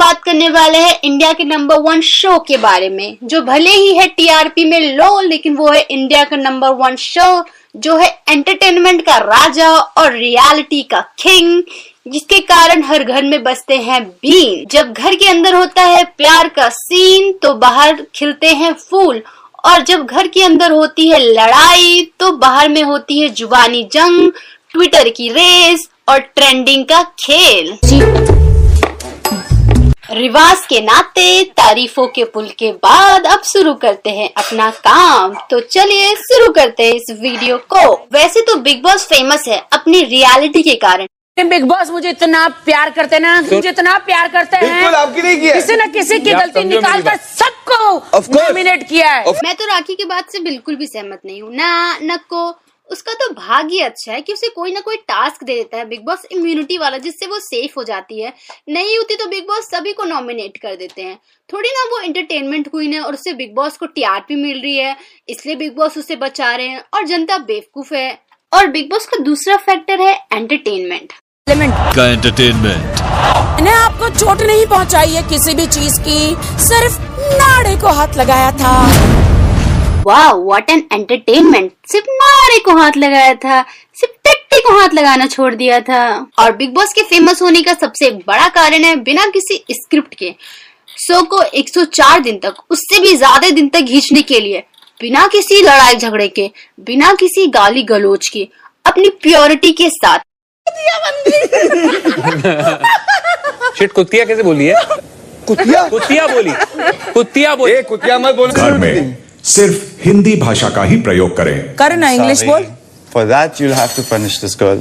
बात करने वाले हैं इंडिया के नंबर वन शो के बारे में, जो भले ही है टीआरपी में लो लेकिन वो है इंडिया का नंबर वन शो जो है एंटरटेनमेंट का राजा और रियलिटी का किंग जिसके कारण हर घर में बसते हैं बीन जब घर के अंदर होता है प्यार का सीन तो बाहर खिलते हैं फूल, और जब घर के अंदर होती है लड़ाई तो बाहर में होती है जुबानी जंग ट्विटर की रेस और ट्रेंडिंग का खेल. रिवाज के नाते तारीफों के पुल के बाद अब शुरू करते हैं अपना काम। तो चलिए शुरू करते हैं इस वीडियो को। वैसे तो बिग बॉस फ़ेमस है अपनी रियलिटी के कारण। बिग बॉस मुझे इतना प्यार करते हैं ना मुझे इतना प्यार करते हैं। बिल्कुल आपकी नहीं किया। किसी न किसी की गलती निकाल कर सबको नॉमिनेट किया है। मैं तो राखी की बात से बिल्कुल भी सहमत नहीं हूँ। ना नको उसका तो भाग्य ही अच्छा है कि उसे कोई ना कोई टास्क दे देता है बिग बॉस इम्यूनिटी वाला जिससे वो सेफ़ हो जाती है। नहीं होती तो बिग बॉस सभी को नॉमिनेट कर देते हैं। थोड़ी ना वो एंटरटेनमेंट क्वीन है और उससे बिग बॉस को टीआरपी मिल रही है इसलिए बिग बॉस उसे बचा रहे हैं और जनता बेवकूफ़ है। और बिग बॉस का दूसरा फैक्टर है एंटरटेनमेंट का एंटरटेनमेंट मैंने आपको चोट नहीं पहुंचाई है किसी भी चीज़ की सिर्फ़ नाड़े को हाथ लगाया था। वाह व्हाट एन एंटरटेनमेंट सिर्फ़ नारे को हाथ लगाया था सिर्फ़ टट्टी को हाथ लगाना छोड़ दिया था। और बिग बॉस के फ़ेमस होने का सबसे बड़ा कारण है बिना किसी स्क्रिप्ट के। शो को 104 दिन तक उससे भी ज़्यादा दिन तक खींचने के लिए बिना किसी लड़ाई झगड़े के बिना किसी गाली गलोच के अपनी प्योरिटी के साथ। शिट कुतिया कैसे बोली है? कुतिया कुतिया बोली। कुतिया बोली। ए कुतिया मत बोल। घर में सिर्फ़ हिंदी भाषा का ही प्रयोग करें। कर ना इंग्लिश बोल। For that, you'll have to punish this girl.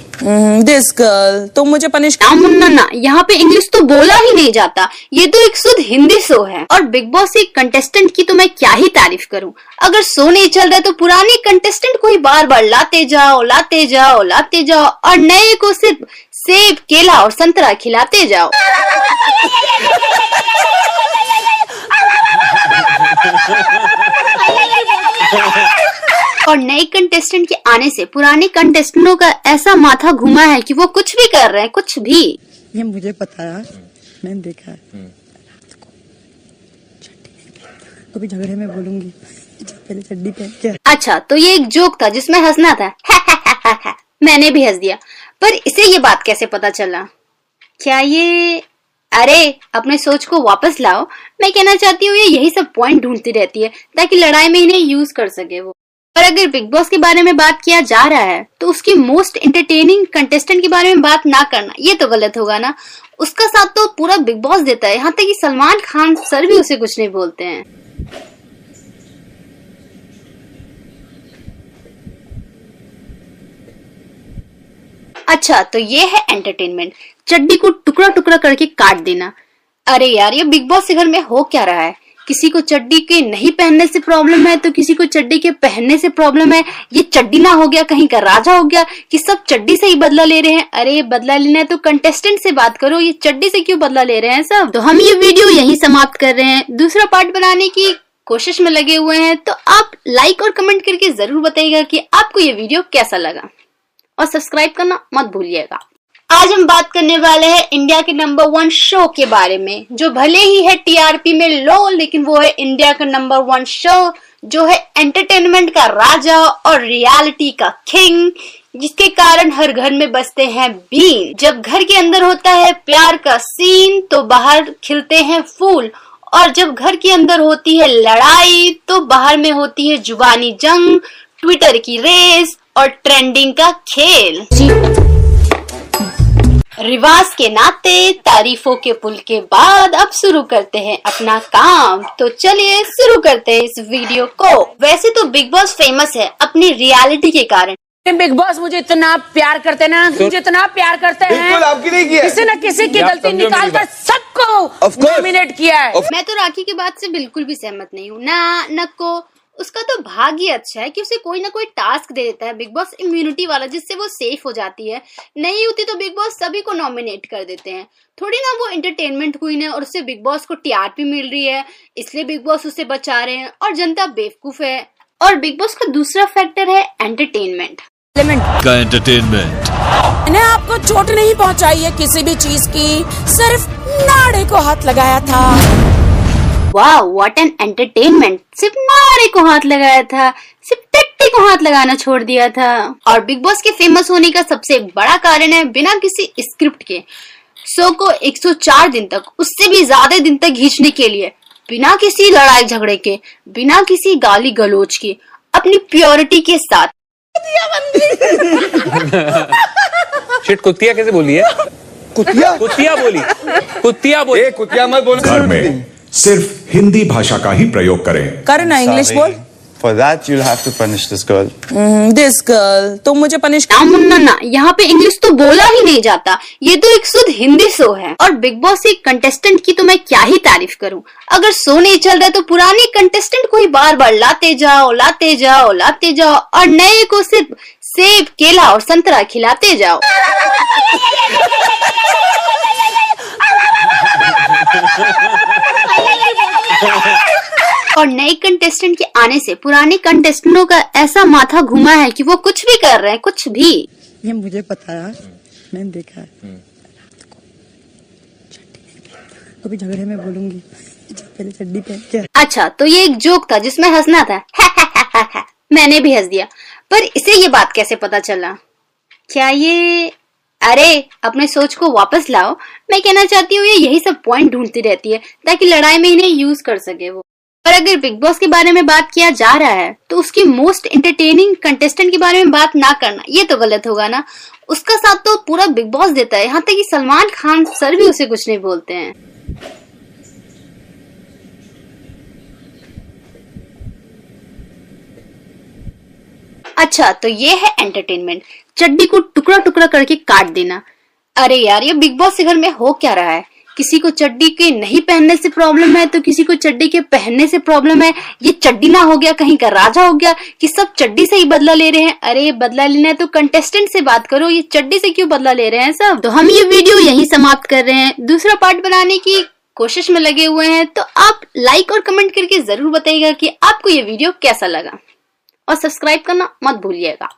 This girl तुम मुझे पनिश ना मुन्ना ना यहाँ पे इंग्लिश तो बोला ही नहीं जाता। ये तो एक शुद्ध हिंदी शो है। और बिग बॉस एक कंटेस्टेंट की तो मैं क्या ही तारीफ़ करूँ? अगर शो नहीं चल रहा तो पुराने कंटेस्टेंट को ही बार बार लाते जाओ लाते जाओ लाते जाओ और नए को सिर्फ़ सेब केला और संतरा खिलाते जाओ। और नए कंटेस्टेंट के आने से पुराने कंटेस्टेंटों का ऐसा माथा घुमा है कि वो कुछ भी कर रहे हैं कुछ भी। ये मुझे पता है मैंने देखा है। कभी झगड़े में बोलूँगी पहले चड्डी पहन के। अच्छा तो ये एक जोक था जिसमें हंसना था। मैंने भी हंस दिया। पर इसे ये बात कैसे पता चला? क्या ये अरे अपने सोच को वापस लाओ। मैं कहना चाहती हूँ ये यही सब पॉइंट ढूंढती रहती है ताकि लड़ाई में इन्हें यूज़ कर सके वो। और अगर बिग बॉस के बारे में बात किया जा रहा है तो उसकी मोस्ट एंटरटेनिंग कंटेस्टेंट के बारे में बात ना करना, ये तो गलत होगा ना। उसका साथ तो पूरा बिग बॉस देता है, यहाँ तक कि सलमान खान सर भी उसे कुछ नहीं बोलते हैं। अच्छा तो ये है एंटरटेनमेंट चड्डी को टुकड़ा टुकड़ा करके काट देना। अरे यार, ये बिग बॉस के घर में हो क्या रहा है? किसी को चड्डी के नहीं पहनने से प्रॉब्लम है तो किसी को चड्डी के पहनने से प्रॉब्लम है। ये चड्डी ना हो गया, कहीं का राजा हो गया, कि सब चड्डी से ही बदला ले रहे हैं। अरे, बदला लेना है तो कंटेस्टेंट से बात करो, ये चड्डी से क्यों बदला ले रहे हैं सब? तो हम ये वीडियो यही समाप्त कर रहे हैं। दूसरा पार्ट बनाने की कोशिश में लगे हुए हैं तो आप लाइक और कमेंट करके ज़रूर बताइएगा कि आपको ये वीडियो कैसा लगा। और सब्सक्राइब करना मत भूलिएगा। आज हम बात करने वाले हैं इंडिया के नंबर वन शो के बारे में, जो भले ही है टीआरपी में लो लेकिन वो है इंडिया का नंबर वन शो जो है एंटरटेनमेंट का राजा और रियलिटी का किंग जिसके कारण हर घर में बसते हैं बीन जब घर के अंदर होता है प्यार का सीन तो बाहर खिलते हैं फूल, और जब घर के अंदर होती है लड़ाई तो बाहर में होती है जुबानी जंग ट्विटर की रेस और ट्रेंडिंग का खेल। रिवाज के नाते तारीफों के पुल के बाद अब शुरू करते हैं अपना काम। तो चलिए शुरू करते हैं इस वीडियो को। वैसे तो बिग बॉस फ़ेमस है अपनी रियलिटी के कारण। बिग बॉस मुझे इतना प्यार करते हैं ना मुझे इतना प्यार करते हैं। आपकी नहीं किया। किसी न किसी की गलती निकाल कर सबको नॉमिनेट किया है। मैं तो राखी की बात से बिल्कुल भी सहमत नहीं हूँ। ना नको उसका तो भाग्य ही अच्छा है कि उसे कोई ना कोई टास्क दे देता है बिग बॉस इम्यूनिटी वाला जिससे वो सेफ़ हो जाती है। नहीं होती तो बिग बॉस सभी को नॉमिनेट कर देते हैं। थोड़ी ना वो एंटरटेनमेंट क्वीन है और उससे बिग बॉस को टीआरपी मिल रही है इसलिए बिग बॉस उसे बचा रहे हैं और जनता बेवकूफ़ है। और बिग बॉस का दूसरा फैक्टर है एंटरटेनमेंट का एंटरटेनमेंट मैंने आपको चोट नहीं पहुंचाई है किसी भी चीज़ की सिर्फ़ नाड़े को हाथ लगाया था। वाह व्हाट एन एंटरटेनमेंट सिर्फ़ नारे को हाथ लगाया था। सिर्फ़ टट्टी को हाथ लगाना छोड़ दिया था। और बिग बॉस के फ़ेमस होने का सबसे बड़ा कारण है बिना किसी स्क्रिप्ट के। शो को 104 दिन तक उससे भी ज़्यादा दिन तक खींचने के लिए बिना किसी लड़ाई झगड़े के बिना किसी गाली गलोच के अपनी प्योरिटी के साथ। शिट कुतिया कैसे बोली है? कुतिया कुतिया बोली। कुतिया बोली। ए कुतिया मत बोल। घर में सिर्फ़ हिंदी भाषा का ही प्रयोग करें। कर ना इंग्लिश बोल। For that, you'll have to punish this girl. This girl तुम मुझे पनिश ना मुन्ना ना यहाँ पे इंग्लिश तो बोला ही नहीं जाता। ये तो एक शुद्ध हिंदी शो है। और बिग बॉस के कंटेस्टेंट की तो मैं क्या ही तारीफ़ करूँ? अगर शो नहीं चल रहा तो पुराने कंटेस्टेंट को ही बार बार लाते जाओ लाते जाओ लाते जाओ और नए को सिर्फ़ सेब केला और संतरा खिलाते जाओ। और नए कंटेस्टेंट के आने से पुराने कंटेस्टेंटों का ऐसा माथा घुमा है कि वो कुछ भी कर रहे हैं कुछ भी। ये मुझे पता है मैंने देखा है। कभी झगड़े में बोलूँगी पहले चड्डी पहन के। अच्छा तो ये एक जोक था जिसमें हंसना था। मैंने भी हंस दिया। पर इसे ये बात कैसे पता चला? क्या ये अरे अपने सोच को वापस लाओ। मैं कहना चाहती हूँ ये यही सब पॉइंट ढूंढती रहती है ताकि लड़ाई में इन्हें यूज़ कर सके वो। पर अगर बिग बॉस के बारे में बात किया जा रहा है तो उसकी मोस्ट एंटरटेनिंग कंटेस्टेंट के बारे में बात ना करना, ये तो गलत होगा ना। उसका साथ तो पूरा बिग बॉस देता है, यहाँ तक कि सलमान खान सर भी उसे कुछ नहीं बोलते हैं। अच्छा तो ये है एंटरटेनमेंट चड्डी को टुकड़ा टुकड़ा करके काट देना। अरे यार, ये बिग बॉस के घर में हो क्या रहा है? किसी को चड्डी के नहीं पहनने से प्रॉब्लम है तो किसी को चड्डी के पहनने से प्रॉब्लम है। ये चड्डी ना हो गया, कहीं का राजा हो गया, कि सब चड्डी से ही बदला ले रहे हैं। अरे, बदला लेना है तो कंटेस्टेंट से बात करो, ये चड्डी से क्यों बदला ले रहे हैं सब? तो हम ये वीडियो यही समाप्त कर रहे हैं। दूसरा पार्ट बनाने की कोशिश में लगे हुए हैं तो आप लाइक और कमेंट करके ज़रूर बताइएगा कि आपको ये वीडियो कैसा लगा। और सब्सक्राइब करना मत भूलिएगा।